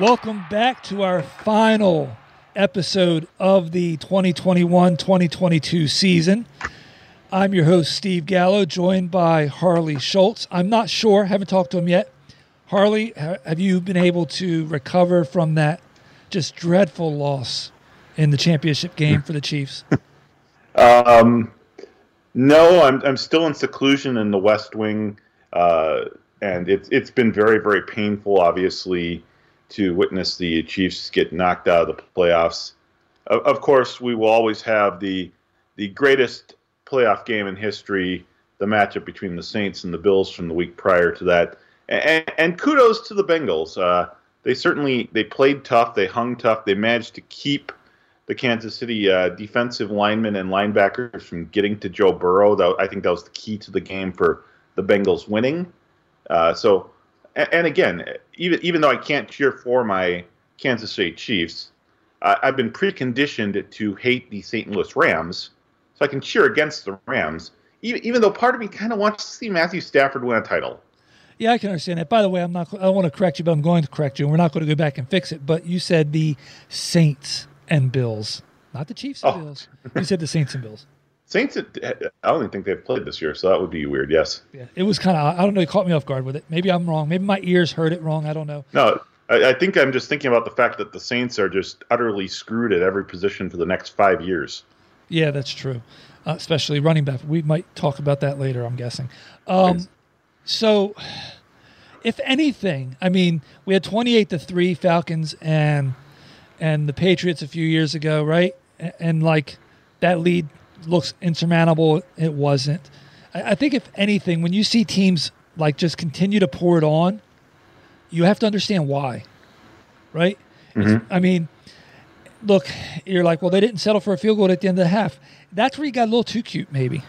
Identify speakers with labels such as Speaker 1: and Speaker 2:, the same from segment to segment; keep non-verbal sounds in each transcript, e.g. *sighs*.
Speaker 1: Welcome back to our final episode of the 2021 2022 season. I'm your host, Steve Gallo, joined by Harley Schultz. I'm not sure, haven't talked to him yet. Harley, have you been able to recover from that just dreadful loss in the championship game for the Chiefs? *laughs*
Speaker 2: Um, no, I'm, I'm still in seclusion in the West Wing, uh, and it's it's been very very painful. Obviously, to witness the Chiefs get knocked out of the playoffs. Of, of course, we will always have the the greatest playoff game in history, the matchup between the Saints and the Bills from the week prior to that. And, and kudos to the Bengals. Uh, they certainly they played tough. They hung tough. They managed to keep the Kansas City uh, defensive linemen and linebackers from getting to Joe Burrow. That, I think that was the key to the game for the Bengals winning. Uh, so and, again, even even though I can't cheer for my Kansas City Chiefs, uh, I've been preconditioned to hate the St. Louis Rams, so I can cheer against the Rams, even even though part of me kind of wants to see Matthew Stafford win a title.
Speaker 1: Yeah, I can understand that. By the way, I'm not. I don't want to correct you, but I'm going to correct you. We're not going to go back and fix it. But you said the Saints and Bills, not the Chiefs and oh. Bills. You said the Saints and Bills. *laughs*
Speaker 2: Saints, I don't even think they've played this year, so that would be weird. Yes.
Speaker 1: Yeah, it was kind of. I don't know. It caught me off guard with it. Maybe I'm wrong. Maybe my ears heard it wrong. I don't know.
Speaker 2: No, I, I think I'm just thinking about the fact that the Saints are just utterly screwed at every position for the next five years.
Speaker 1: Yeah, that's true. Uh, especially running back. We might talk about that later. I'm guessing. Um, so, if anything, I mean, we had 28 to three Falcons and and the Patriots a few years ago, right? and, and like that lead looks insurmountable. It wasn't. I, I think if anything, when you see teams like just continue to pour it on, you have to understand why, right? Mm-hmm. I mean, look, you're like, well, they didn't settle for a field goal at the end of the half. That's where you got a little too cute, maybe.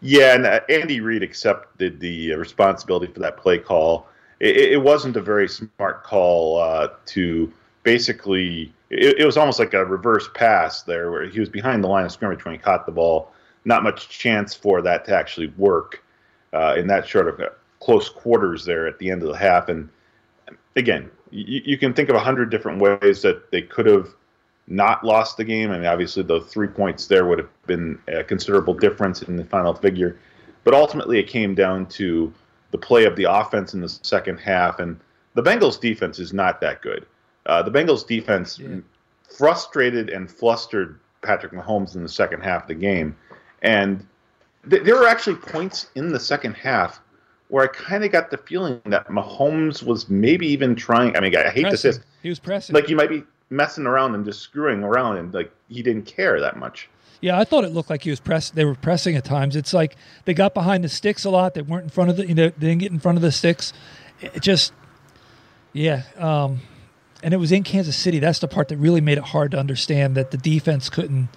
Speaker 2: Yeah, and uh, Andy Reid accepted the uh, responsibility for that play call. It, it wasn't a very smart call uh, to basically it, it, was almost like a reverse pass there where he was behind the line of scrimmage when he caught the ball. Not much chance for that to actually work uh, in that sort of uh, close quarters there at the end of the half. And again, you, you can think of a hundred different ways that they could have not lost the game. I mean, obviously the three points there would have been a considerable difference in the final figure. But ultimately, it came down to the play of the offense in the second half, and the Bengals' defense is not that good. Uh, the Bengals defense yeah. frustrated and flustered Patrick Mahomes in the second half of the game, and th- there were actually points in the second half where I kind of got the feeling that Mahomes was maybe even trying. I mean, I hate pressing. to say this,
Speaker 1: he was pressing.
Speaker 2: Like you might be messing around and just screwing around, and like he didn't care that much.
Speaker 1: Yeah, I thought it looked like he was press. They were pressing at times. It's like they got behind the sticks a lot. They weren't in front of the. You know, they didn't get in front of the sticks. It just, yeah. Um, and it was in Kansas City. That's the part that really made it hard to understand that the defense couldn't,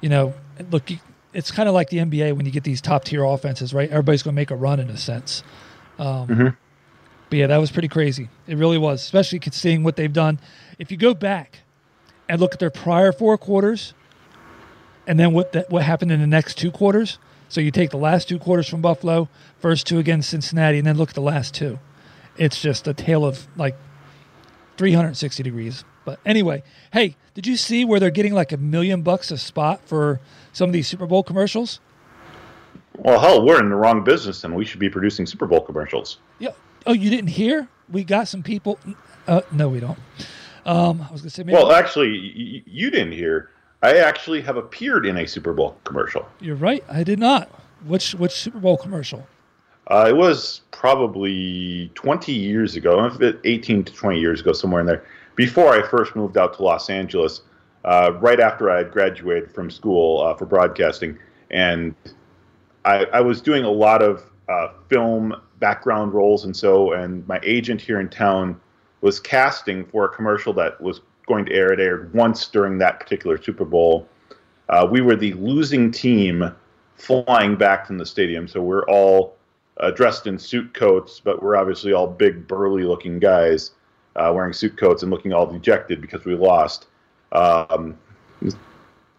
Speaker 1: you know, look. It's kind of like the NBA when you get these top tier offenses, right? Everybody's going to make a run in a sense. Um, mm-hmm. But yeah, that was pretty crazy. It really was, especially seeing what they've done. If you go back and look at their prior four quarters, and then what that, what happened in the next two quarters. So you take the last two quarters from Buffalo, first two against Cincinnati, and then look at the last two. It's just a tale of like 360 degrees. But anyway, hey, did you see where they're getting like a million bucks a spot for some of these Super Bowl commercials?
Speaker 2: Well, hell, we're in the wrong business and we should be producing Super Bowl commercials.
Speaker 1: Yeah. Oh, you didn't hear? we got some people. Uh, no, we don't. Um, I was gonna say maybe
Speaker 2: Well, actually, y- you didn't hear. I actually have appeared in a Super Bowl commercial.
Speaker 1: you're right. I did not. Which which Super Bowl commercial?
Speaker 2: Uh, it was probably 20 years ago, 18 to 20 years ago, somewhere in there. Before I first moved out to Los Angeles, uh, right after I had graduated from school uh, for broadcasting, and I, I was doing a lot of uh, film background roles, and so, and my agent here in town was casting for a commercial that was going to air. It aired once during that particular Super Bowl. Uh, we were the losing team flying back from the stadium, so we're all uh, dressed in suit coats, but we're obviously all big, burly looking guys uh, wearing suit coats and looking all dejected because we lost. Um,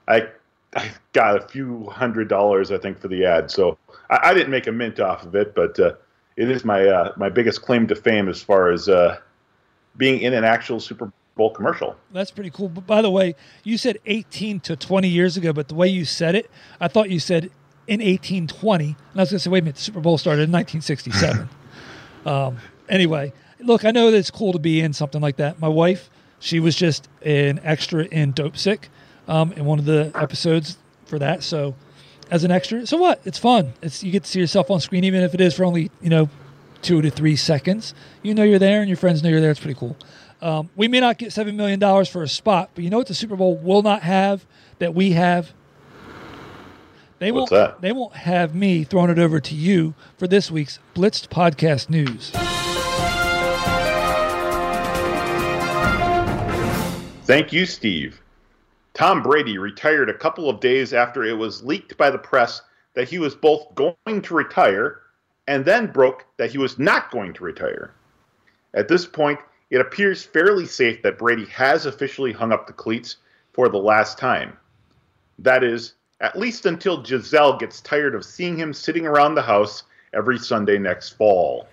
Speaker 2: I, I got a few hundred dollars, I think, for the ad, so I, I didn't make a mint off of it, but uh, it is my uh, my biggest claim to fame as far as uh, being in an actual Super Bowl commercial.
Speaker 1: That's pretty cool. But by the way, you said 18 to 20 years ago, but the way you said it, I thought you said in 1820. And I was going to say, wait a minute, the Super Bowl started in 1967. *laughs* um, anyway, look, I know that it's cool to be in something like that. My wife, she was just an extra in Dopesick um, in one of the episodes for that. So as an extra, so what? It's fun. It's you get to see yourself on screen, even if it is for only you know two to three seconds. You know you're there, and your friends know you're there. It's pretty cool. Um, we may not get seven million dollars for a spot, but you know what the Super Bowl will not have that we have. They
Speaker 2: What's
Speaker 1: won't.
Speaker 2: that?
Speaker 1: They won't have me throwing it over to you for this week's Blitzed podcast news.
Speaker 2: Thank you, Steve. Tom Brady retired a couple of days after it was leaked by the press that he was both going to retire and then broke that he was not going to retire. At this point, it appears fairly safe that Brady has officially hung up the cleats for the last time. That is, at least until Gisele gets tired of seeing him sitting around the house every Sunday next fall.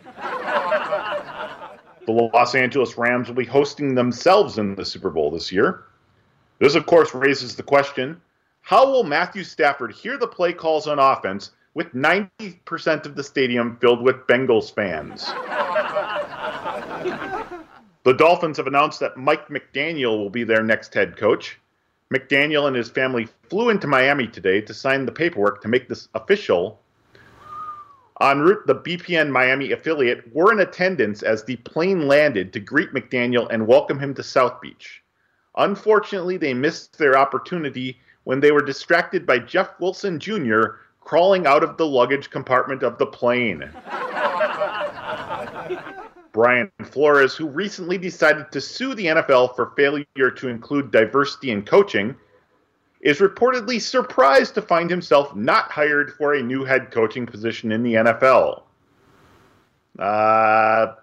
Speaker 2: The Los Angeles Rams will be hosting themselves in the Super Bowl this year. This, of course, raises the question how will Matthew Stafford hear the play calls on offense with 90% of the stadium filled with Bengals fans? the Dolphins have announced that Mike McDaniel will be their next head coach. McDaniel and his family flew into Miami today to sign the paperwork to make this official En route, the BPN Miami affiliate were in attendance as the plane landed to greet McDaniel and welcome him to South Beach. Unfortunately, they missed their opportunity when they were distracted by Jeff Wilson Jr. crawling out of the luggage compartment of the plane. Brian Flores, who recently decided to sue the NFL for failure to include diversity in coaching, is reportedly surprised to find himself not hired for a new head coaching position in the NFL. Uh,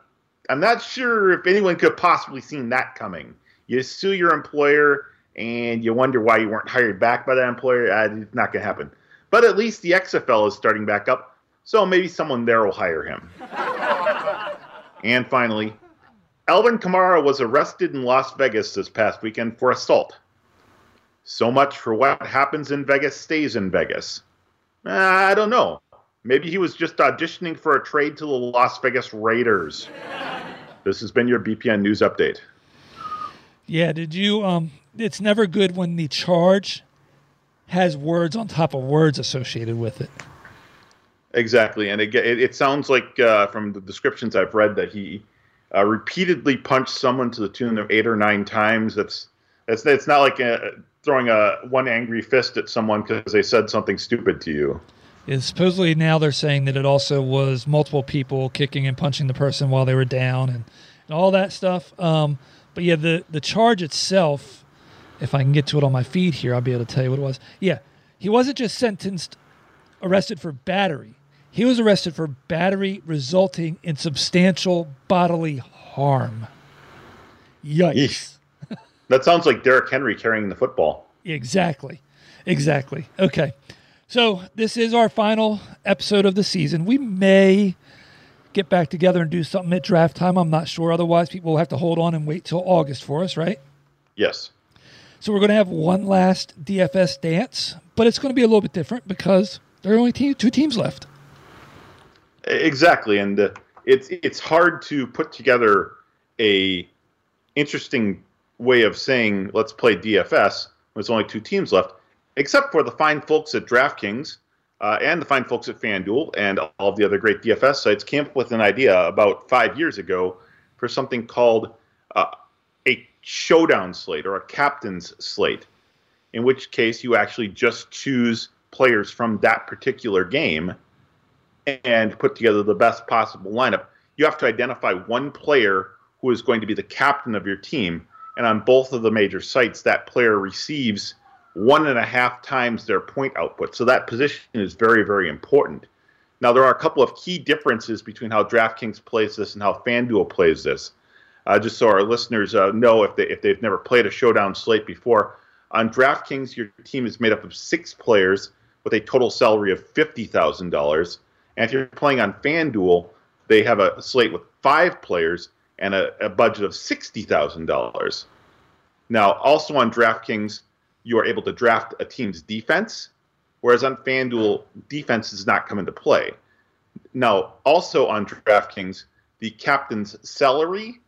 Speaker 2: I'm not sure if anyone could possibly seen that coming. You sue your employer and you wonder why you weren't hired back by that employer. Uh, it's not going to happen. But at least the XFL is starting back up, so maybe someone there will hire him. *laughs* and finally, Alvin Kamara was arrested in Las Vegas this past weekend for assault. So much for what happens in Vegas stays in Vegas. Uh, I don't know. Maybe he was just auditioning for a trade to the Las Vegas Raiders. This has been your BPN News Update.
Speaker 1: Yeah, did you? Um, it's never good when the charge has words on top of words associated with it.
Speaker 2: Exactly, and it, it, sounds like uh, from the descriptions I've read that he uh, repeatedly punched someone to the tune of eight or nine times. That's that's it's not like uh throwing a one angry fist at someone because they said something stupid to you.
Speaker 1: Is supposedly now they're saying that it also was multiple people kicking and punching the person while they were down and, and all that stuff. Um, but yeah, the the charge itself, if I can get to it on my feed here, I'll be able to tell you what it was. Yeah, he wasn't just sentenced, arrested for battery. He was arrested for battery resulting in substantial bodily harm. Yikes.
Speaker 2: That sounds like Derrick Henry carrying the football.
Speaker 1: Exactly. Exactly. Okay. So this is our final episode of the season. We may get back together and do something at draft time. I'm not sure. Otherwise, people will have to hold on and wait till August for us, right?
Speaker 2: Yes.
Speaker 1: So we're going to have one last DFS dance, but it's going to be a little bit different because there are only two teams left.
Speaker 2: Exactly, and uh, it's it's hard to put together a interesting way of saying let's play DFS when there's only two teams left, except for the fine folks at DraftKings uh, and the fine folks at FanDuel and all the other great DFS sites came up with an idea about five years ago for something called uh, a showdown slate or a captain's slate, in which case you actually just choose players from that particular game and put together the best possible lineup. You have to identify one player who is going to be the captain of your team. And on both of the major sites, that player receives one and a half times their point output. So that position is very, very important. Now, there are a couple of key differences between how DraftKings plays this and how FanDuel plays this. Uh, just so our listeners uh, know if, they, if they've never played a showdown slate before, on DraftKings, your team is made up of six players with a total salary of $50,000. And if you're playing on FanDuel, they have a slate with five players and a, a budget of $60,000. Now, also on DraftKings, you are able to draft a team's defense, whereas on FanDuel, defense does not come into play. Now, also on DraftKings, the captain's salary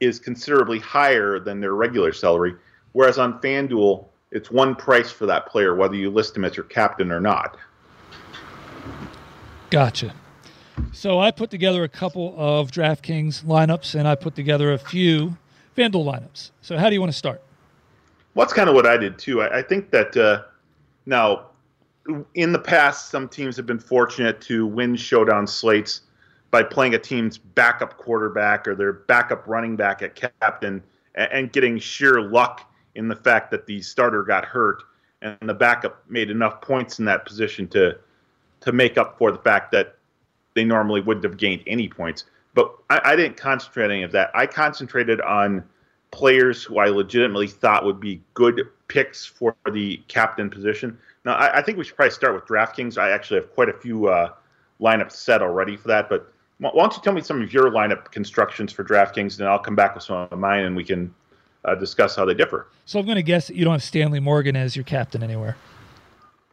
Speaker 2: is considerably higher than their regular salary, whereas on FanDuel, it's one price for that player, whether you list him as your captain or not.
Speaker 1: Gotcha. So I put together a couple of DraftKings lineups, and I put together a few FanDuel lineups. So how do you want to start?
Speaker 2: Well, that's kind of what I did too. I, I think that uh, now, in the past, some teams have been fortunate to win showdown slates by playing a team's backup quarterback or their backup running back at captain and, and getting sheer luck in the fact that the starter got hurt and the backup made enough points in that position to to make up for the fact that they normally wouldn't have gained any points. But I, I didn't concentrate on any of that. I concentrated on players who I legitimately thought would be good picks for the captain position. Now, I, I think we should probably start with DraftKings. I actually have quite a few uh, lineups set already for that. But why don't you tell me some of your lineup constructions for DraftKings, and I'll come back with some of mine, and we can uh, discuss how they differ.
Speaker 1: So I'm going to guess that you don't have Stanley Morgan as your captain anywhere.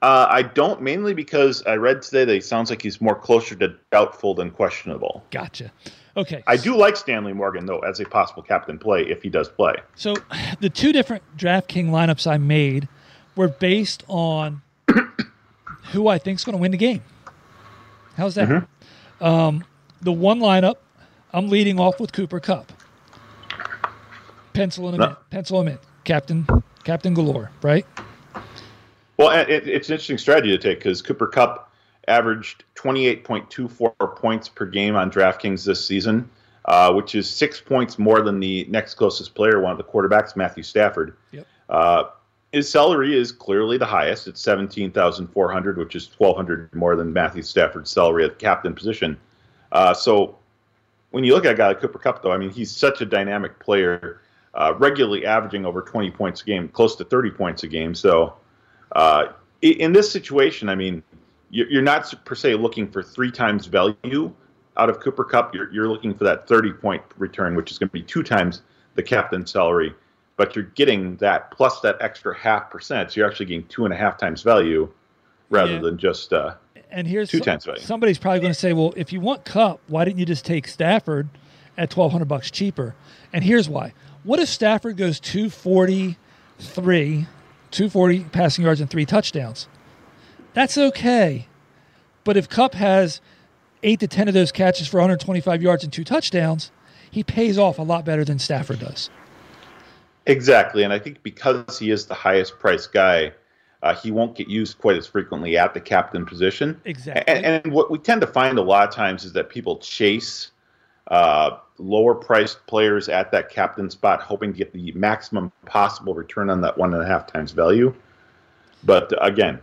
Speaker 2: Uh, I don't mainly because I read today that he sounds like he's more closer to doubtful than questionable.
Speaker 1: Gotcha. Okay.
Speaker 2: I do like Stanley Morgan though as a possible captain play if he does play.
Speaker 1: So *sighs* the two different DraftKings lineups I made were based on *coughs* who I think is going to win the game. How's that? Mm-hmm. Um, the one lineup, I'm leading off with Cooper Kupp. Pencil him no. in. Pencil him in. Captain, Captain Galore, right?
Speaker 2: Well, it, it's an interesting strategy to take because Cooper Kupp averaged 28.24 points per game on DraftKings this season, uh, which is six points more than the next closest player, one of the quarterbacks, Matthew Stafford. Yep. Uh, his salary is clearly the highest. It's 17,400, which is 1,200 more than Matthew Stafford's salary at the captain position. Uh, so when you look at a guy like Cooper Kupp, though, I mean, he's such a dynamic player, uh, regularly averaging over 20 points a game, close to 30 points a game. So uh, in this situation, I mean, you're not per se looking for three times value out of Cooper Kupp. You're, you're looking for that 30 point return, which is going to be two times the captain's salary, but you're getting that plus that extra half percent. So you're actually getting two and a half times value rather yeah. than just uh,
Speaker 1: and here's
Speaker 2: two times value.
Speaker 1: Somebody's probably going to say, well, if you want Kupp, why didn't you just take Stafford at 1200 bucks cheaper? And here's why. What if Stafford goes 243, 240 passing yards and three touchdowns? That's okay. But if Kupp has eight to 10 of those catches for 125 yards and two touchdowns, he pays off a lot better than Stafford does.
Speaker 2: Exactly. And I think because he is the highest priced guy, uh, he won't get used quite as frequently at the captain position.
Speaker 1: Exactly.
Speaker 2: And, and what we tend to find a lot of times is that people chase uh, lower priced players at that captain spot, hoping to get the maximum possible return on that one and a half times value. But again,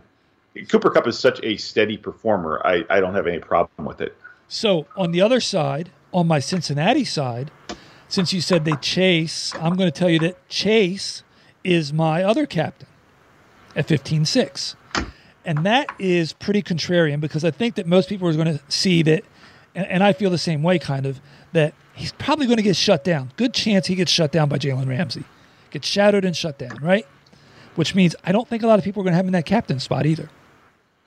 Speaker 2: Cooper Kupp is such a steady performer. I, I don't have any problem with it.
Speaker 1: So on the other side, on my Cincinnati side, since you said they chase, I'm going to tell you that Chase is my other captain at 15-6. And that is pretty contrarian because I think that most people are going to see that, and, and I feel the same way kind of, that he's probably going to get shut down. Good chance he gets shut down by Jalen Ramsey. Gets shadowed and shut down, right? Which means I don't think a lot of people are going to have him in that captain spot either.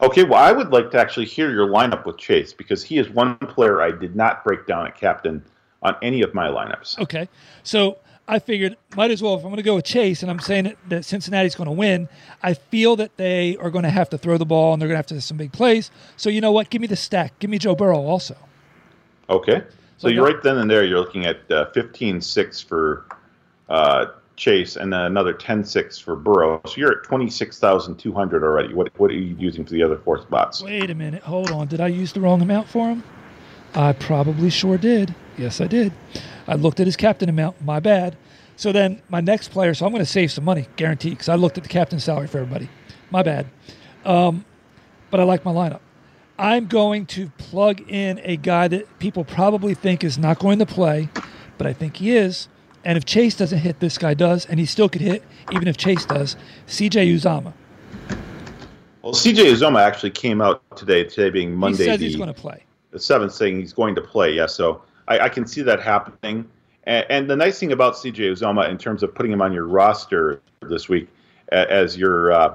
Speaker 2: Okay, well, I would like to actually hear your lineup with Chase because he is one player I did not break down at captain on any of my lineups.
Speaker 1: Okay. So I figured might as well if I'm going to go with Chase and I'm saying that, that Cincinnati's going to win. I feel that they are going to have to throw the ball and they're going to have to have some big plays. So you know what? Give me the stack. Give me Joe Burrow also.
Speaker 2: Okay. So
Speaker 1: Okay.
Speaker 2: you're right then and there. You're looking at uh, 15-6 for uh, Chase and then another 10-6 for Burrow. So you're at 26,200 already. What what are you using for the other four spots?
Speaker 1: Wait a minute. Hold on. Did I use the wrong amount for him? I probably sure did. Yes, I did. I looked at his captain amount. My bad. So then my next player. So I'm going to save some money, guaranteed, because I looked at the captain's salary for everybody. My bad. Um, but I like my lineup. I'm going to plug in a guy that people probably think is not going to play, but I think he is. And if Chase doesn't hit, this guy does, and he still could hit, even if Chase does. CJ Uzomah.
Speaker 2: Well, CJ Uzomah actually came out today, today being Monday,
Speaker 1: he says
Speaker 2: the,
Speaker 1: he's going to play.
Speaker 2: the 7th, saying he's going to play. Yeah, so I, I can see that happening. And, and the nice thing about CJ Uzomah in terms of putting him on your roster this week as your uh,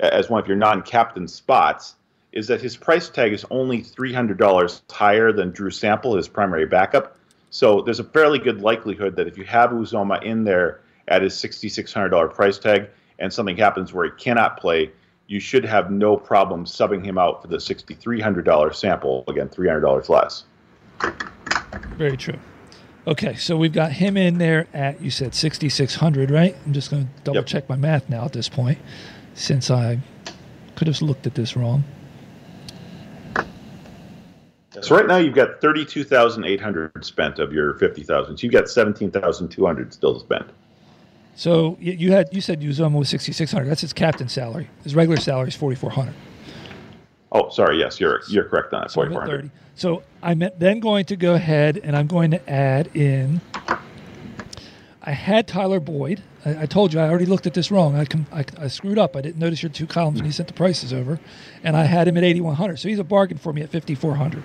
Speaker 2: as one of your non-captain spots is that his price tag is only $300 higher than Drew Sample, his primary backup. So there's a fairly good likelihood that if you have Uzomah in there at his $6,600 price tag and something happens where he cannot play, you should have no problem subbing him out for the $6,300 sample. Again, $300 less.
Speaker 1: Very true. Okay, so we've got him in there at you said 6600, right? I'm just going to double
Speaker 2: Yep.
Speaker 1: check my math now at this point since I could have looked at this wrong.
Speaker 2: So right now you've got 32,800 spent of your 50,000. So you've got 17,200 still to spend.
Speaker 1: So you, you had you said Uzomah was 6600. That's his captain salary. His regular salary is 4400.
Speaker 2: Oh, sorry. Yes, you're you're correct on that.
Speaker 1: So I'm
Speaker 2: 4,400.
Speaker 1: So I'm then going to go ahead and I'm going to add in. I had Tyler Boyd. I, I told you I already looked at this wrong. I, com- I I screwed up. I didn't notice your two columns when you sent the prices over, and I had him at 8100. So he's a bargain for me at 5400.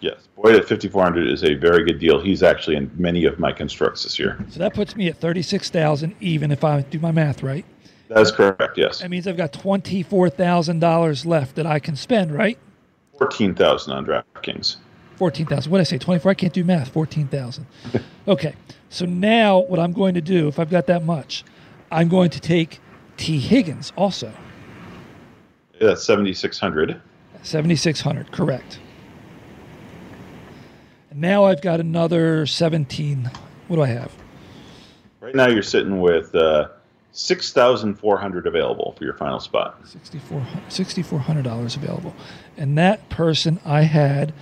Speaker 2: Yes, Boyd at 5,400 is a very good deal. He's actually in many of my constructs this year.
Speaker 1: So that puts me at 36,000 even if I do my math right.
Speaker 2: That is correct. Yes,
Speaker 1: That means I've got $24,000 left that I can spend, right?
Speaker 2: 14,000 on DraftKings.
Speaker 1: 14,000. What did I say? 24? I can't do math. 14,000. *laughs* okay. So now what I'm going to do, if I've got that much, I'm going to take Tee Higgins also.
Speaker 2: That's 7,600.
Speaker 1: 7,600. Correct. Now I've got another 17. What do I have?
Speaker 2: Right now you're sitting with uh, 6,400 available for your final spot.
Speaker 1: $6,400 $6,400 available. And that person I had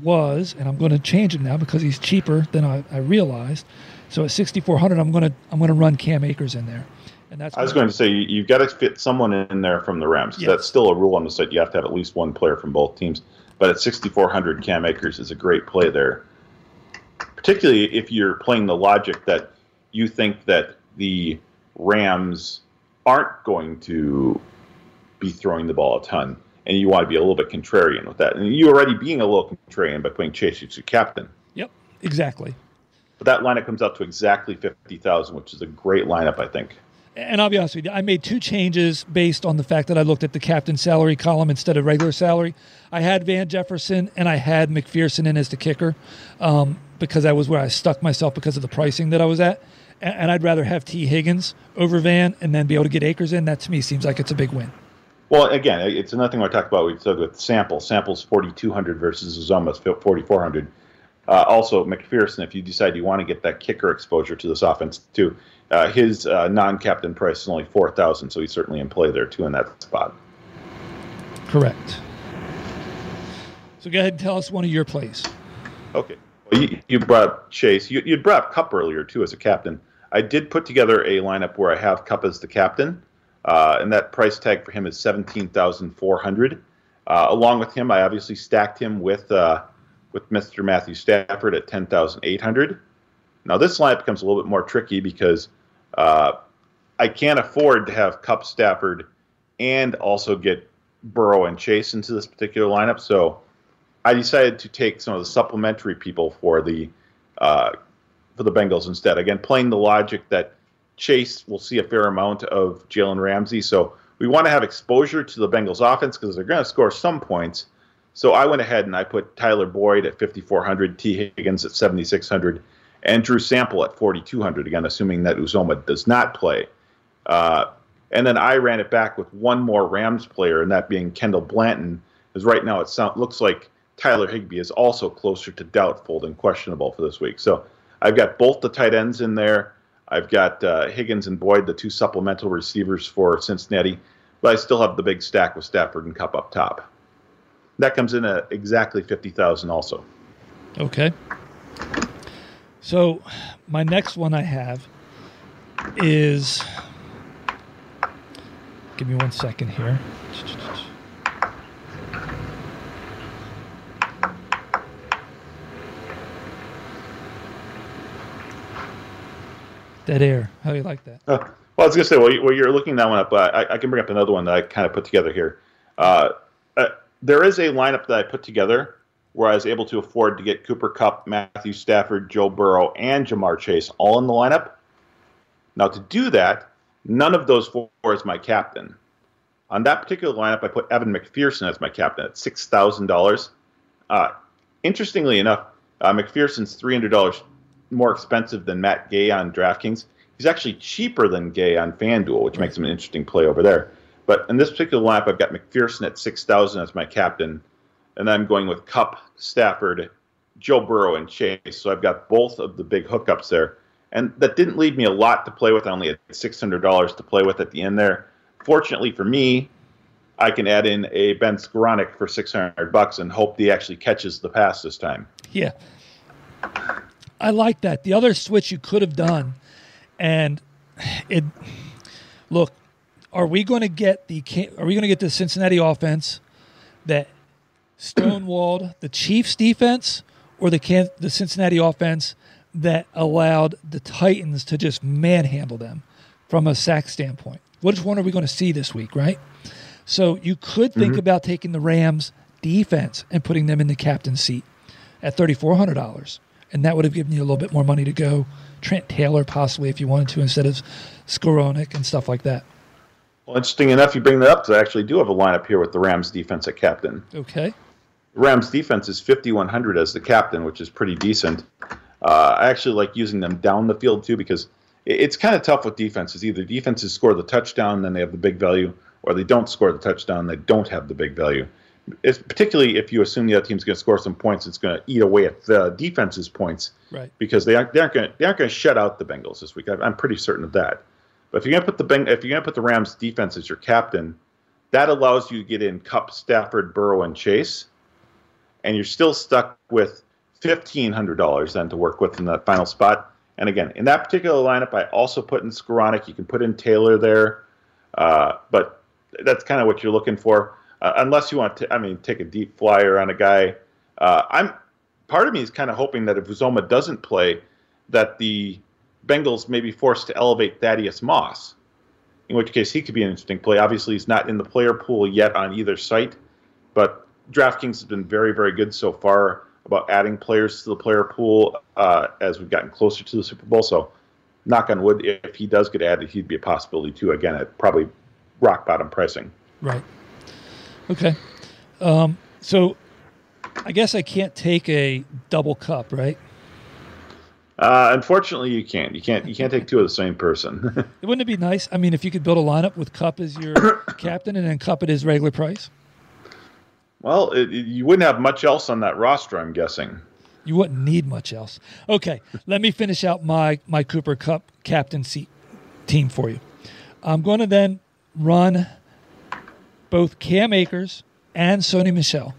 Speaker 1: was, and I'm going to change him now because he's cheaper than I, I realized. So at 6,400, I'm going to I'm going to run Cam Akers in there, and that's
Speaker 2: I was going to say you, you've got to fit someone in there from the Rams.
Speaker 1: Yes.
Speaker 2: That's still a rule on the site. You have to have at least one player from both teams. But at 6,400, Cam Akers is a great play there, particularly if you're playing the logic that you think that the Rams aren't going to be throwing the ball a ton, and you want to be a little bit contrarian with that. And you already being a little contrarian by putting Chase as your captain.
Speaker 1: Yep, exactly.
Speaker 2: But that lineup comes out to exactly 50,000, which is a great lineup, I think.
Speaker 1: And I'll be honest with you, I made two changes based on the fact that I looked at the captain salary column instead of regular salary. I had Van Jefferson and I had McPherson in as the kicker um, because that was where I stuck myself because of the pricing that I was at. And, and I'd rather have Tee Higgins over Van and then be able to get Akers in. That to me seems like it's a big win.
Speaker 2: Well, again, it's another I talked about. We said with Sample. Sample's 4,200 versus Uzomah's 4,400. Uh, also, McPherson, if you decide you want to get that kicker exposure to this offense too, uh, his uh, non-captain price is only 4,000, so he's certainly in play there too in that spot.
Speaker 1: Correct. So go ahead and tell us one of your plays.
Speaker 2: Okay. Well, you, you brought Chase. You, you brought up Kupp earlier too as a captain. I did put together a lineup where I have Kupp as the captain, uh, and that price tag for him is seventeen thousand four hundred. Uh, along with him, I obviously stacked him with uh, with Mr. Matthew Stafford at ten thousand eight hundred. Now this lineup becomes a little bit more tricky because uh, I can't afford to have Kupp Stafford and also get Burrow and Chase into this particular lineup. So I decided to take some of the supplementary people for the uh, for the Bengals instead. Again, playing the logic that Chase will see a fair amount of Jalen Ramsey, so we want to have exposure to the Bengals offense because they're going to score some points. So I went ahead and I put Tyler Boyd at 5,400, Tee Higgins at 7,600, and Drew Sample at 4,200. Again, assuming that Uzomah does not play. Uh, and then I ran it back with one more Rams player, and that being Kendall Blanton. Because right now it sound, looks like Tyler Higbee is also closer to doubtful than questionable for this week. So I've got both the tight ends in there. I've got uh, Higgins and Boyd, the two supplemental receivers for Cincinnati, but I still have the big stack with Stafford and Kupp up top. That comes in at exactly fifty thousand, also.
Speaker 1: Okay. So my next one I have is. Give me one second here. Dead air. How do you like that?
Speaker 2: Uh, well, I was going to say, while, you, are looking that one up, uh, I, I, can bring up another one that I kind of put together here. Uh, uh, there is a lineup that I put together where I was able to afford to get Cooper Kupp, Matthew Stafford, Joe Burrow, and Ja'Marr Chase all in the lineup. Now, to do that, none of those four is my captain. On that particular lineup, I put Evan McPherson as my captain at $6,000. Uh, interestingly enough, uh, McPherson's $300 more expensive than Matt Gay on DraftKings. He's actually cheaper than Gay on FanDuel, which makes him an interesting play over there. But in this particular lineup, I've got McPherson at 6,000 as my captain, and I'm going with Kupp, Stafford, Joe Burrow, and Chase. So I've got both of the big hookups there. And that didn't leave me a lot to play with. I only had $600 to play with at the end there. Fortunately for me, I can add in a Ben Skowronek for 600 bucks and hope he actually catches the pass this time.
Speaker 1: Yeah. I like that. The other switch you could have done, and it look, are we going to get the are we going to get the Cincinnati offense that stonewalled the Chiefs defense, or the the Cincinnati offense that allowed the Titans to just manhandle them from a sack standpoint? Which one are we going to see this week, right? So you could think mm-hmm. about taking the Rams defense and putting them in the captain's seat at thirty four hundred dollars and that would have given you a little bit more money to go. Trent Taylor, possibly, if you wanted to, instead of Skowronek and stuff like that.
Speaker 2: Well, interesting enough, you bring that up because I actually do have a lineup here with the Rams defense at captain.
Speaker 1: Okay.
Speaker 2: Rams defense is 5,100 as the captain, which is pretty decent. Uh, I actually like using them down the field too because it's kind of tough with defenses. Either defenses score the touchdown, then they have the big value, or they don't score the touchdown, they don't have the big value it's particularly if you assume the other team's going to score some points, it's going to eat away at the defense's points,
Speaker 1: right?
Speaker 2: Because they aren't they aren't going to, they aren't going to shut out the Bengals this week. I'm pretty certain of that. But if you're going to put the if you're going to put the Rams defense as your captain, that allows you to get in Kupp, Stafford, Burrow, and Chase, and you're still stuck with fifteen hundred dollars then to work with in that final spot. And again, in that particular lineup, I also put in Skowronek. You can put in Taylor there, uh, but that's kind of what you're looking for uh, unless you want to, I mean, take a deep flyer on a guy. Uh, I'm part of me is kind of hoping that if Uzomah doesn't play, that the Bengals may be forced to elevate Thaddeus Moss, in which case he could be an interesting play. Obviously, he's not in the player pool yet on either site, but DraftKings has been very, very good so far about adding players to the player pool uh, as we've gotten closer to the Super Bowl. So, knock on wood, if he does get added, he'd be a possibility too. Again, at probably rock bottom pricing.
Speaker 1: Right. Okay. Um, so I guess I can't take a double Kupp, right?
Speaker 2: Uh, unfortunately, you can't. You can't. You can't take two of the same person. *laughs*
Speaker 1: Wouldn't it be nice? I mean, if you could build a lineup with Kupp as your *coughs* captain and then Kupp at his regular price.
Speaker 2: Well, it, it, you wouldn't have much else on that roster, I'm guessing.
Speaker 1: You wouldn't need much else. Okay, *laughs* let me finish out my my Cooper Kupp captaincy team for you. I'm going to then run both Cam Akers and Sony Michel.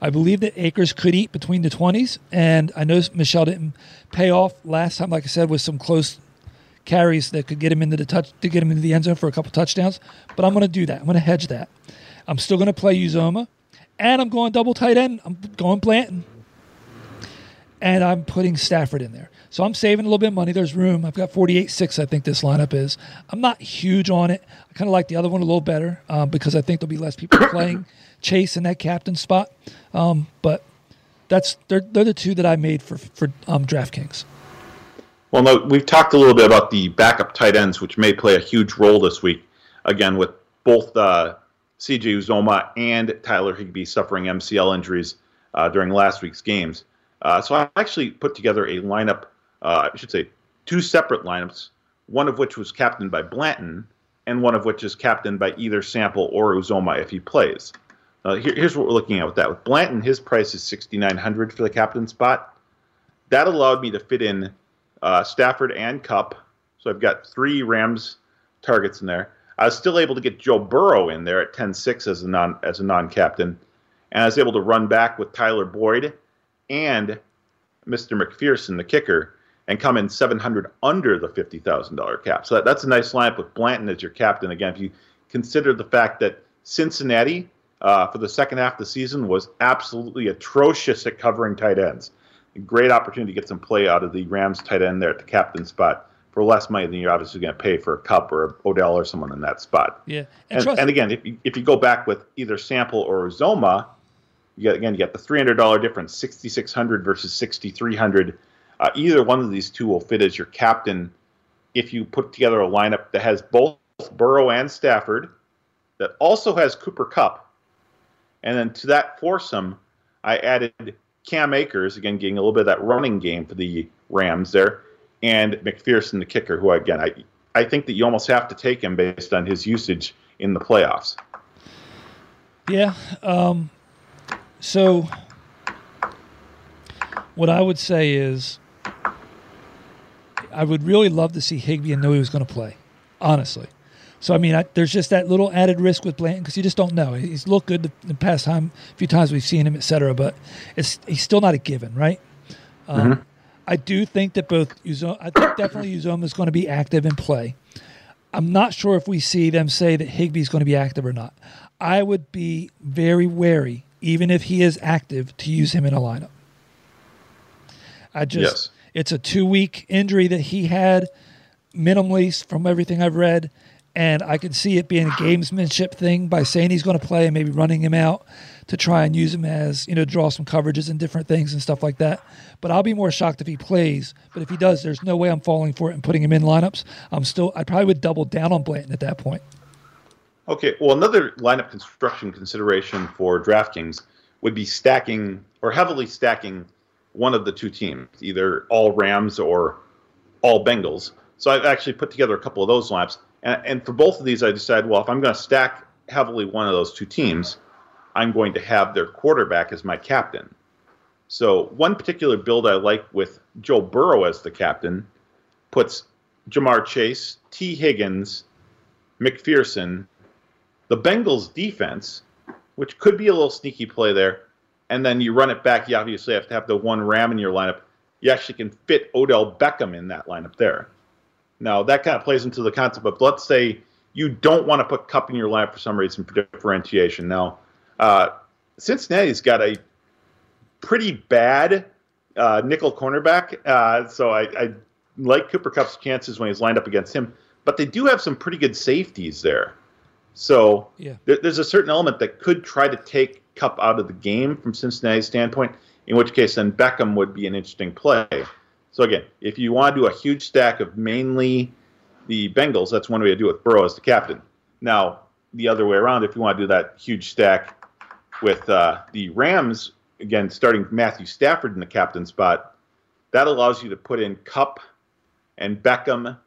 Speaker 1: I believe that Akers could eat between the 20s, and I know Michel didn't pay off last time, like I said, with some close carries that could get him into the touch to get him into the end zone for a couple touchdowns. But I'm going to do that. I'm going to hedge that. I'm still going to play Uzomah, and I'm going double tight end. I'm going Blanton, and I'm putting Stafford in there. So I'm saving a little bit of money. There's room. I've got 48.6, I think this lineup is. I'm not huge on it. I kind of like the other one a little better um, because I think there'll be less people *coughs* playing Chase in that captain spot. Um, but that's they're, they're the two that I made for, for um, DraftKings.
Speaker 2: Well, no, we've talked a little bit about the backup tight ends, which may play a huge role this week. again with both uh, CJ Uzomah and Tyler Higbee suffering MCL injuries uh, during last week's games. Uh, so I actually put together a lineup, uh, I should say two separate lineups, one of which was captained by Blanton, and one of which is captained by either Sample or Uzomah if he plays. Uh, here, here's what we're looking at with that. With Blanton, his price is 6,900 for the captain spot. That allowed me to fit in uh, Stafford and Kupp. So I've got three Rams targets in there. I was still able to get Joe Burrow in there at 10-6 as a non as a non-captain, and I was able to run back with Tyler Boyd and Mr. McPherson, the kicker, and come in 700 under the $50,000 cap. So that, that's a nice lineup with Blanton as your captain. Again, if you consider the fact that Cincinnati uh, for the second half of the season was absolutely atrocious at covering tight ends. A great opportunity to get some play out of the Rams tight end there at the captain spot for less money than you're obviously going to pay for a Kupp or Odell or someone in that spot.
Speaker 1: Yeah,
Speaker 2: and, and, and again, if you, if you go back with either Sample or Zoma, you get again you get the three hundred dollar difference, sixty six hundred versus sixty three hundred. Uh, either one of these two will fit as your captain if you put together a lineup that has both Burrow and Stafford, that also has Cooper Kupp. and then to that foursome, I added Cam Akers again, getting a little bit of that running game for the Rams there, and McPherson, the kicker, who again I I think that you almost have to take him based on his usage in the playoffs.
Speaker 1: Yeah. Um, so what I would say is I would really love to see Higbee and know he was going to play, honestly. So I mean, I, there's just that little added risk with Blanton because you just don't know. He's looked good the, the, past time, a few times we've seen him, et cetera, but it's he's still not a given, right? Um, mm-hmm. I do think that both Uzomah, I think definitely Uzomah is going to be active in play. I'm not sure if we see them say that Higbee is going to be active or not. I would be very wary, even if he is active, to use him in a lineup. I just yes. It's a two week injury that he had minimally from everything I've read. And I could see it being a gamesmanship thing by saying he's going to play and maybe running him out to try and use him as, you know, draw some coverages and different things and stuff like that. But I'll be more shocked if he plays. But if he does, there's no way I'm falling for it and putting him in lineups. I'm still, I probably would double down on Blanton at that point.
Speaker 2: Okay. Well, another lineup construction consideration for DraftKings would be stacking or heavily stacking one of the two teams, either all Rams or all Bengals. So I've actually put together a couple of those lineups. And, and for both of these, I decided, well, if I'm going to stack heavily one of those two teams, I'm going to have their quarterback as my captain. So one particular build I like with Joe Burrow as the captain puts Ja'Marr Chase, Tee Higgins, McPherson, the Bengals defense, which could be a little sneaky play there, and then you run it back. You obviously have to have the one Ram in your lineup. You actually can fit Odell Beckham in that lineup there. Now that kind of plays into the concept of let's say you don't want to put Kupp in your lineup for some reason for differentiation. Now, uh, Cincinnati's got a pretty bad uh, nickel cornerback, uh, so I, I, like Cooper Kupp's chances when he's lined up against him. But they do have some pretty good safeties there. So yeah. there, there's a certain element that could try to take Kupp out of the game from Cincinnati's standpoint. In which case, then Beckham would be an interesting play. So again, if you want to do a huge stack of mainly the Bengals, that's one way to do it with Burrow as the captain. Now, the other way around, if you want to do that huge stack with uh, the Rams, again, starting Matthew Stafford in the captain spot, that allows you to put in Kupp and Beckham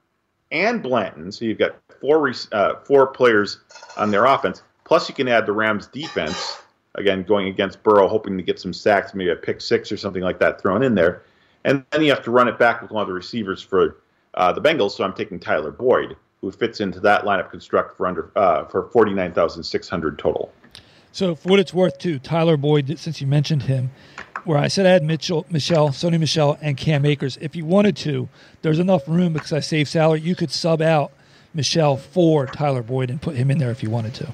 Speaker 2: and Blanton. So you've got four uh, four players on their offense. Plus, you can add the Rams defense again going against Burrow, hoping to get some sacks, maybe a pick six or something like that thrown in there. And then you have to run it back with one of the receivers for uh, the Bengals. So I'm taking Tyler Boyd, who fits into that lineup construct for under uh, for forty nine thousand six hundred total.
Speaker 1: So for what it's worth, too, Tyler Boyd, since you mentioned him, where I said I had Mitchell, Michel, Sony Michel, and Cam Akers. If you wanted to, there's enough room because I saved salary. You could sub out Michel for Tyler Boyd and put him in there if you wanted to.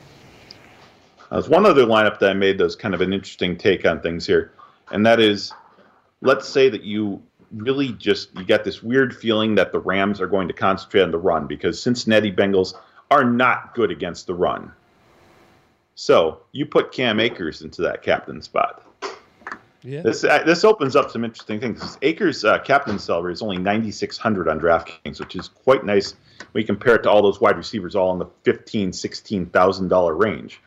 Speaker 2: There's one other lineup that I made that's kind of an interesting take on things here, and that is let's say that you really just you get this weird feeling that the Rams are going to concentrate on the run because Cincinnati Bengals are not good against the run. So you put Cam Akers into that captain spot.
Speaker 1: Yeah.
Speaker 2: This uh, this opens up some interesting things. Akers uh, captain salary is only 9600 on DraftKings, which is quite nice when you compare it to all those wide receivers all in the 15 16000 dollar range.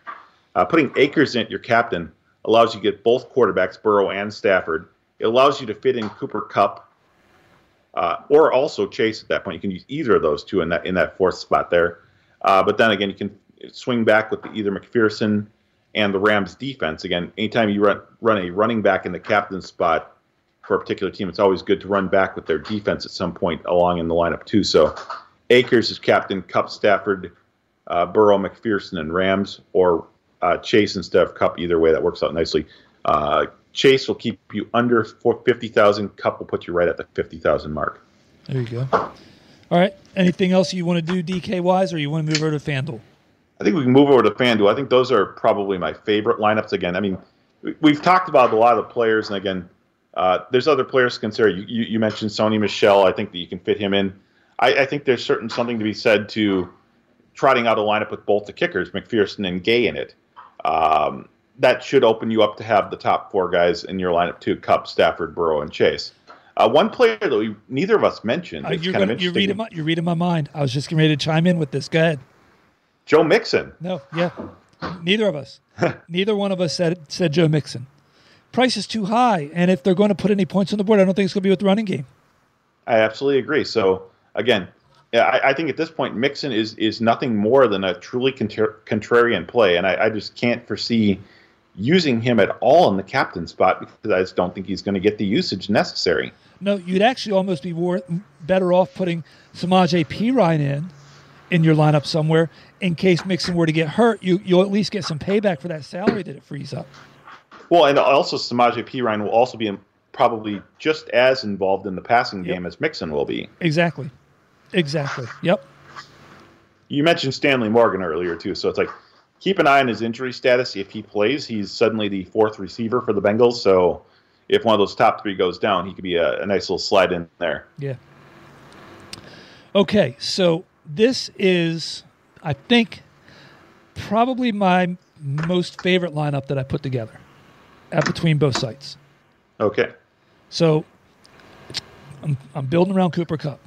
Speaker 2: Uh, putting Akers in at your captain allows you to get both quarterbacks, Burrow and Stafford. It allows you to fit in Cooper Kupp uh, or also Chase at that point. You can use either of those two in that in that fourth spot there. Uh, but then again, you can swing back with either McPherson and the Rams defense. Again, anytime you run, run a running back in the captain spot for a particular team, it's always good to run back with their defense at some point along in the lineup too. So Akers is captain, Kupp, Stafford, uh, Burrow, McPherson, and Rams, or uh, Chase instead of Kupp. Either way, that works out nicely. Uh, Chase will keep you under 50,000. Kupp will put you right at the 50,000 mark.
Speaker 1: There you go. All right. Anything else you want to do DK wise, or you want to move over to FanDuel?
Speaker 2: I think we can move over to FanDuel. I think those are probably my favorite lineups. Again, I mean, we've talked about a lot of the players, and again, uh, there's other players to consider. You, you, you, mentioned Sony Michel. I think that you can fit him in. I, I, think there's certain something to be said to trotting out a lineup with both the kickers, McPherson and Gay, in it. Um, that should open you up to have the top four guys in your lineup too: Kupp, Stafford, Burrow, and Chase. Uh, one player that we neither of us mentioned. Uh,
Speaker 1: you're, gonna, you're, reading my, you're reading my mind. I was just getting ready to chime in with this. Go ahead.
Speaker 2: Joe Mixon.
Speaker 1: No, yeah, neither of us. *laughs* neither one of us said said Joe Mixon. Price is too high, and if they're going to put any points on the board, I don't think it's going to be with the running game.
Speaker 2: I absolutely agree. So again, I, I think at this point, Mixon is is nothing more than a truly contra- contrarian play, and I, I just can't foresee using him at all in the captain spot because I just don't think he's going to get the usage necessary.
Speaker 1: No, you'd actually almost be more, better off putting Samaje Perine in in your lineup somewhere in case Mixon were to get hurt. You you'll at least get some payback for that salary that it frees up.
Speaker 2: Well, and also Samaje Perine will also be probably just as involved in the passing yep. game as Mixon will be.
Speaker 1: Exactly. Exactly. Yep.
Speaker 2: You mentioned Stanley Morgan earlier too, so it's like keep an eye on his injury status. If he plays, he's suddenly the fourth receiver for the Bengals. So if one of those top three goes down, he could be a, a nice little slide in there.
Speaker 1: Yeah. Okay, so this is, I think, probably my most favorite lineup that I put together at between both sites.
Speaker 2: Okay.
Speaker 1: So I'm, I'm building around Cooper Kupp.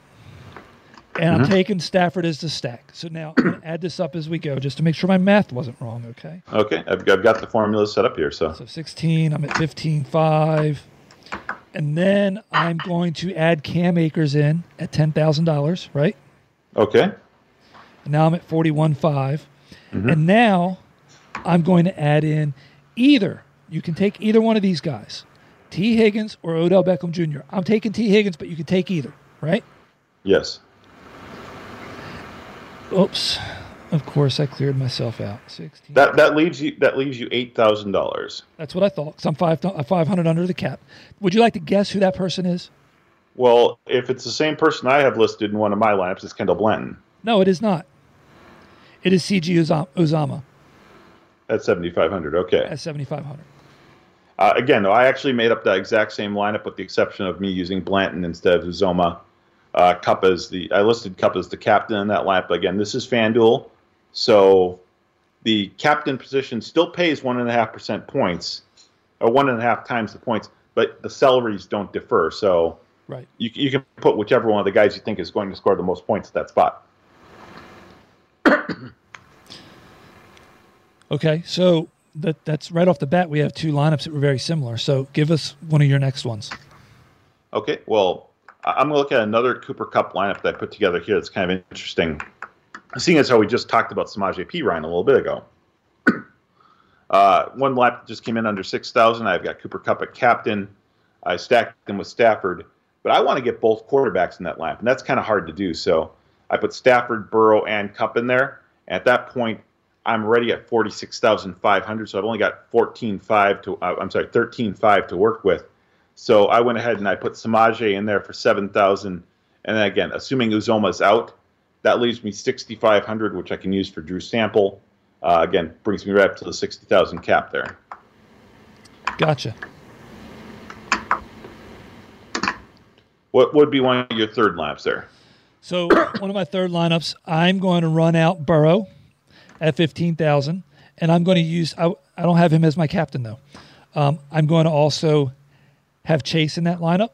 Speaker 1: And mm-hmm. I'm taking Stafford as the stack. So now I'm going to add this up as we go just to make sure my math wasn't wrong, okay?
Speaker 2: Okay. I've, I've got the formula set up here. So,
Speaker 1: so 16, I'm at 15.5. And then I'm going to add Cam Akers in at $10,000, right?
Speaker 2: Okay.
Speaker 1: And now I'm at 41.5. Mm-hmm. And now I'm going to add in either, you can take either one of these guys, T. Higgins or Odell Beckham Jr. I'm taking T. Higgins, but you can take either, right?
Speaker 2: Yes.
Speaker 1: Oops. Of course, I cleared myself out. Sixteen.
Speaker 2: That that leaves you that leaves you eight thousand dollars.
Speaker 1: That's what I thought. Cause I'm five five hundred under the cap. Would you like to guess who that person is?
Speaker 2: Well, if it's the same person I have listed in one of my lineups, it's Kendall Blanton.
Speaker 1: No, it is not. It is C.J. Uzomah.
Speaker 2: At seventy five hundred. Okay.
Speaker 1: At seventy five hundred.
Speaker 2: Uh, again, though, I actually made up the exact same lineup with the exception of me using Blanton instead of Uzomah. Uh, Kupp as the I listed Kupp as the captain in that lineup. Again, this is FanDuel, so the captain position still pays one and a half percent points, or one and a half times the points, but the salaries don't differ. So
Speaker 1: right,
Speaker 2: you you can put whichever one of the guys you think is going to score the most points at that spot. *coughs*
Speaker 1: okay, so that that's right off the bat. We have two lineups that were very similar. So give us one of your next ones.
Speaker 2: Okay, well, I'm going to look at another Cooper Kupp lineup that I put together here that's kind of interesting. Seeing as how we just talked about Samaje Perine a little bit ago. *clears throat* Uh, one lap just came in under 6,000. I've got Cooper Kupp at captain. I stacked them with Stafford, but I want to get both quarterbacks in that lineup, and that's kind of hard to do. So I put Stafford, Burrow, and Kupp in there. At that point, I'm ready at 46,500. So I've only got 14.5 to, uh, I'm sorry, 13.5 to work with. So I went ahead and I put Samaje in there for seven thousand, and then again, assuming Uzomah's out, that leaves me sixty five hundred, which I can use for Drew Sample. Uh, again, brings me right up to the sixty thousand cap there.
Speaker 1: Gotcha.
Speaker 2: What would be one of your third laps there?
Speaker 1: So *coughs* one of my third lineups, I'm going to run out Burrow at fifteen thousand, and I'm going to use. I, I don't have him as my captain though. Um, I'm going to also have Chase in that lineup,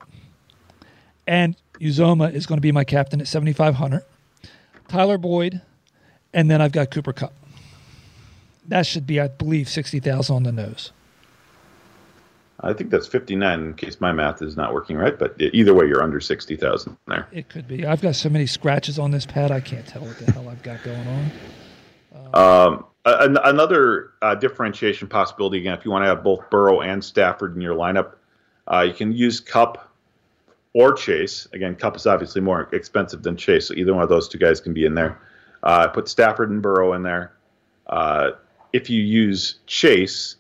Speaker 1: and Uzomah is going to be my captain at 7,500. Tyler Boyd, and then I've got Cooper Kupp. That should be, I believe, 60,000 on the nose.
Speaker 2: I think that's 59 in case my math is not working right, but either way, you're under 60,000 there.
Speaker 1: It could be. I've got so many scratches on this pad, I can't tell what the hell I've got going on.
Speaker 2: Um, a- another uh, differentiation possibility, again, if you want to have both Burrow and Stafford in your lineup, uh, you can use Kupp or Chase. Again, Kupp is obviously more expensive than Chase, so either one of those two guys can be in there. Uh, put Stafford and Burrow in there. Uh, if you use Chase,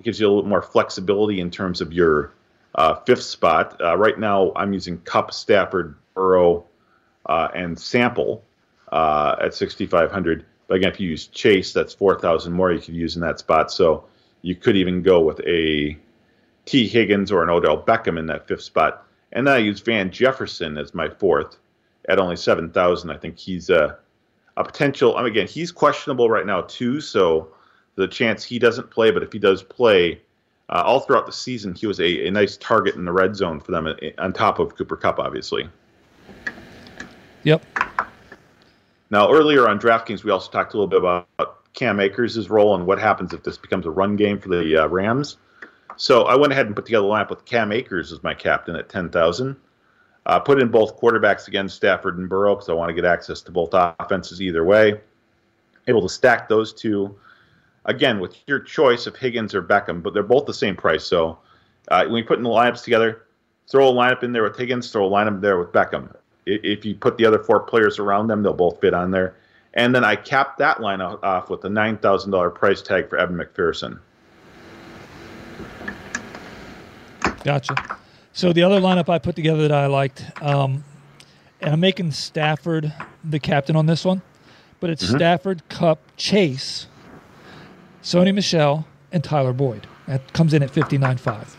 Speaker 2: it gives you a little more flexibility in terms of your uh, fifth spot. Uh, right now, I'm using Kupp, Stafford, Burrow, uh, and Sample at 6,500. But again, if you use Chase, that's 4,000 more you could use in that spot. So you could even go with a T. Higgins or an Odell Beckham in that fifth spot. And then I use Van Jefferson as my fourth at only 7,000. I think he's a, a potential. I mean, again, he's questionable right now, too. So the chance he doesn't play, but if he does play, uh, all throughout the season, he was a, a nice target in the red zone for them, uh, on top of Cooper Kupp, obviously.
Speaker 1: Yep.
Speaker 2: Now, earlier on DraftKings, we also talked a little bit about Cam Akers' role and what happens if this becomes a run game for the uh, Rams. So I went ahead and put together a lineup with Cam Akers as my captain at 10,000. Uh, put in both quarterbacks against Stafford and Burrow because I want to get access to both offenses either way. Able to stack those two. Again, with your choice of Higgins or Beckham, but they're both the same price. So uh, when you put in the lineups together, throw a lineup in there with Higgins, throw a lineup there with Beckham. If you put the other four players around them, they'll both fit on there. And then I capped that line off with a $9,000 price tag for Evan McPherson.
Speaker 1: Gotcha. So the other lineup I put together that I liked, um, and I'm making Stafford the captain on this one, but it's mm-hmm. Stafford, Kupp, Chase, Sony Michel, and Tyler Boyd. That comes in at 59.5.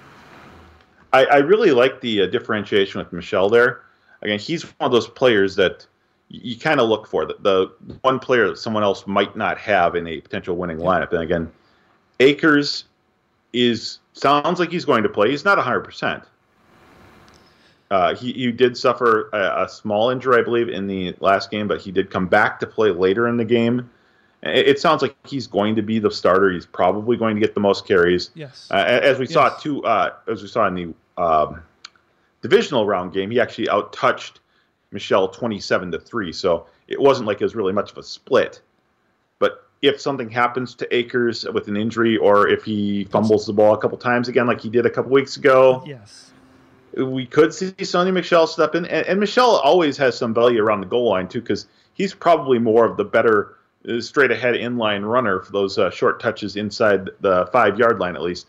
Speaker 2: I, I really like the uh, differentiation with Michel there. Again, he's one of those players that you, you kind of look for the, the, one player that someone else might not have in a potential winning yeah. lineup. And again, Akers is sounds like he's going to play. He's not 100. Uh, percent He he did suffer a, a, small injury, I believe, in the last game, but he did come back to play later in the game. It, it sounds like he's going to be the starter. He's probably going to get the most carries.
Speaker 1: Yes.
Speaker 2: Uh, as we yes. saw too, uh, as we saw in the um, divisional round game, he actually outtouched Michel 27 to three. So it wasn't like it was really much of a split if something happens to Akers with an injury or if he fumbles the ball a couple times again, like he did a couple weeks ago.
Speaker 1: Yes.
Speaker 2: We could see Sony Michel step in. And, and Michel always has some value around the goal line, too, because he's probably more of the better uh, straight ahead inline runner for those uh, short touches inside the five yard line, at least.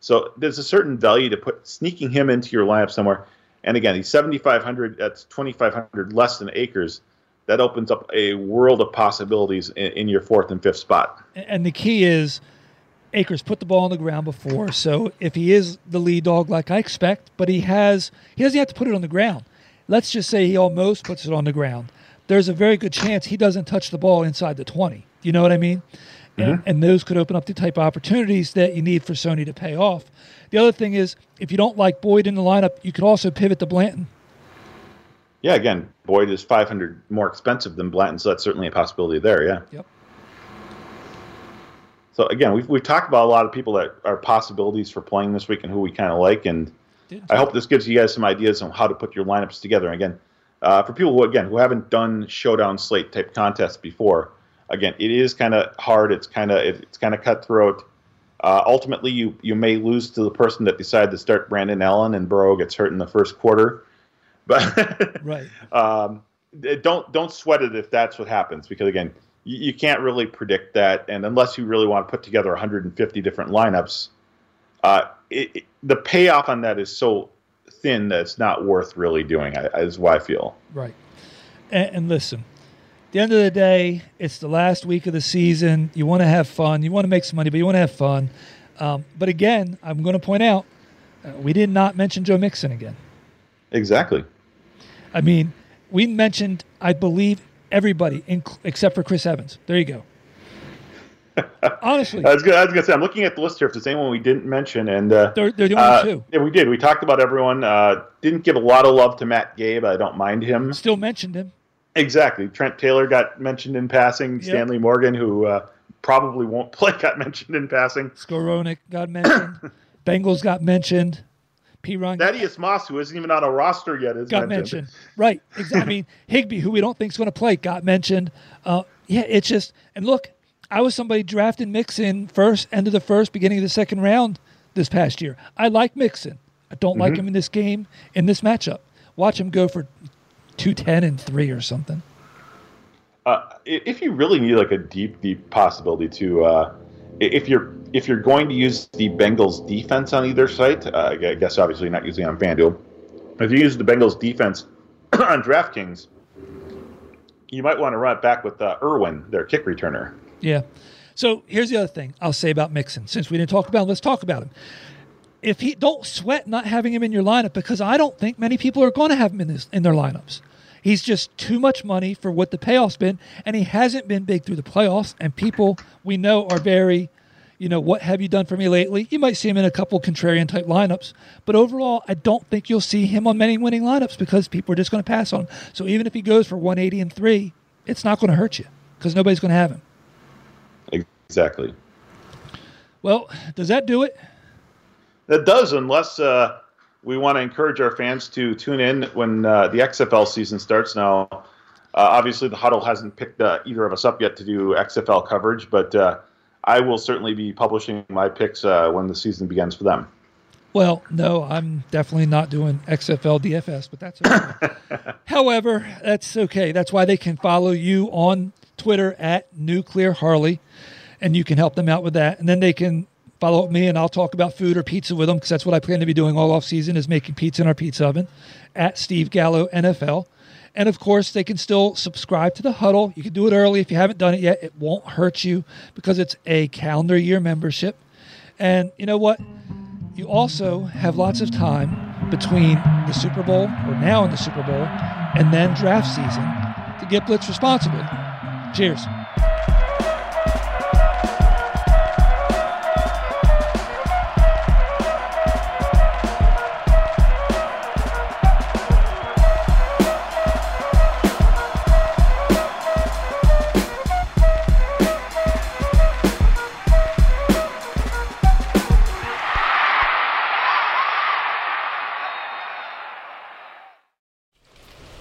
Speaker 2: So there's a certain value to put sneaking him into your lineup somewhere. And again, he's 7,500. That's 2,500 less than Akers that opens up a world of possibilities in, in, your fourth and fifth spot.
Speaker 1: And the key is Akers put the ball on the ground before, so if he is the lead dog like I expect, but he has he doesn't have to put it on the ground. Let's just say he almost puts it on the ground. There's a very good chance he doesn't touch the ball inside the 20. You know what I mean? Mm-hmm. And, and those could open up the type of opportunities that you need for Sony to pay off. The other thing is, if you don't like Boyd in the lineup, you could also pivot to Blanton
Speaker 2: yeah, again, Boyd is 500 more expensive than Blanton, so that's certainly a possibility there. Yeah.
Speaker 1: Yep.
Speaker 2: So again, we've we've talked about a lot of people that are possibilities for playing this week and who we kind of like, and I hope this gives you guys some ideas on how to put your lineups together. And again, uh, for people who again who haven't done showdown slate type contests before, again, it is kind of hard. It's kind of it's kind of cutthroat. Uh, ultimately, you you may lose to the person that decided to start Brandon Allen and Burrow gets hurt in the first quarter. But
Speaker 1: right. *laughs*
Speaker 2: um, don't don't sweat it if that's what happens because again, you, you, can't really predict that, and unless you really want to put together 150 different lineups, uh, it, it, the payoff on that is so thin that it's not worth really doing. Is what I feel.
Speaker 1: Right. And, and listen, at the end of the day, it's the last week of the season. You want to have fun. You want to make some money, but you want to have fun. Um, but again, I'm going to point out, uh, we did not mention Joe Mixon again.
Speaker 2: Exactly.
Speaker 1: I mean, we mentioned, I believe, everybody in, except for Chris Evans. There you go. *laughs* Honestly,
Speaker 2: I was gonna, I was gonna say I'm looking at the list here. If there's anyone we didn't mention, and uh,
Speaker 1: they're, they're the only
Speaker 2: uh,
Speaker 1: two.
Speaker 2: yeah, we did. We talked about everyone. Uh, didn't give a lot of love to Matt Gay. I don't mind him.
Speaker 1: Still mentioned him.
Speaker 2: Exactly. Trent Taylor got mentioned in passing.
Speaker 1: Yep.
Speaker 2: Stanley Morgan, who uh, probably won't *laughs* play, got mentioned in passing.
Speaker 1: Skowronek got mentioned. *coughs* Bengals got mentioned. P. Ryan
Speaker 2: Thaddeus Moss, who isn't even on a roster yet, is
Speaker 1: got
Speaker 2: mentioned.
Speaker 1: mentioned. Right. Exactly. I mean, *laughs* Higbee, who we don't think is going to play, got mentioned. Uh, yeah, it's just, and look, I was somebody drafting Mixon first, end of the first, beginning of the second round this past year. I like Mixon. I don't like him in this game, in this matchup. Watch him go for 210 and 3 or something.
Speaker 2: Uh, if you really need like a deep, deep possibility to, uh, if you're if you're going to use the Bengals defense on either site, uh, I guess obviously not using on FanDuel. If you use the Bengals defense *clears throat* on DraftKings, you might want to run it back with uh, Irwin, their kick returner.
Speaker 1: Yeah. So here's the other thing I'll say about Mixon. Since we didn't talk about him, let's talk about him. If he don't sweat not having him in your lineup because I don't think many people are going to have him in in their lineups. He's just too much money for what the payoff's been, and he hasn't been big through the playoffs. And people we know are very, you know, what have you done for me lately? You might see him in a couple contrarian type lineups, but overall, I don't think you'll see him on many winning lineups because people are just going to pass on him. So even if he goes for 180 and three, it's not going to hurt you because nobody's going to have him.
Speaker 2: Exactly.
Speaker 1: Well, does that do it?
Speaker 2: That does, unless uh, we want to encourage our fans to tune in when uh, the XFL season starts. Now, uh, obviously, the huddle hasn't picked uh, either of us up yet to do XFL coverage, but uh, I will certainly be publishing my picks uh, when the season begins for them.
Speaker 1: Well, no, I'm definitely not doing XFL DFS, but that's okay. *laughs* However, that's okay. That's why they can follow you on Twitter at Nuclear Harley, and you can help them out with that. And then they can follow up me, and I'll talk about food or pizza with them because that's what I plan to be doing all off season is making pizza in our pizza oven at Steve Gallo NFL. And of course, they can still subscribe to the huddle. You can do it early if you haven't done it yet. It won't hurt you because it's a calendar year membership. And you know what? You also have lots of time between the Super Bowl, or now in the Super Bowl, and then draft season to get blitz responsibly. Cheers.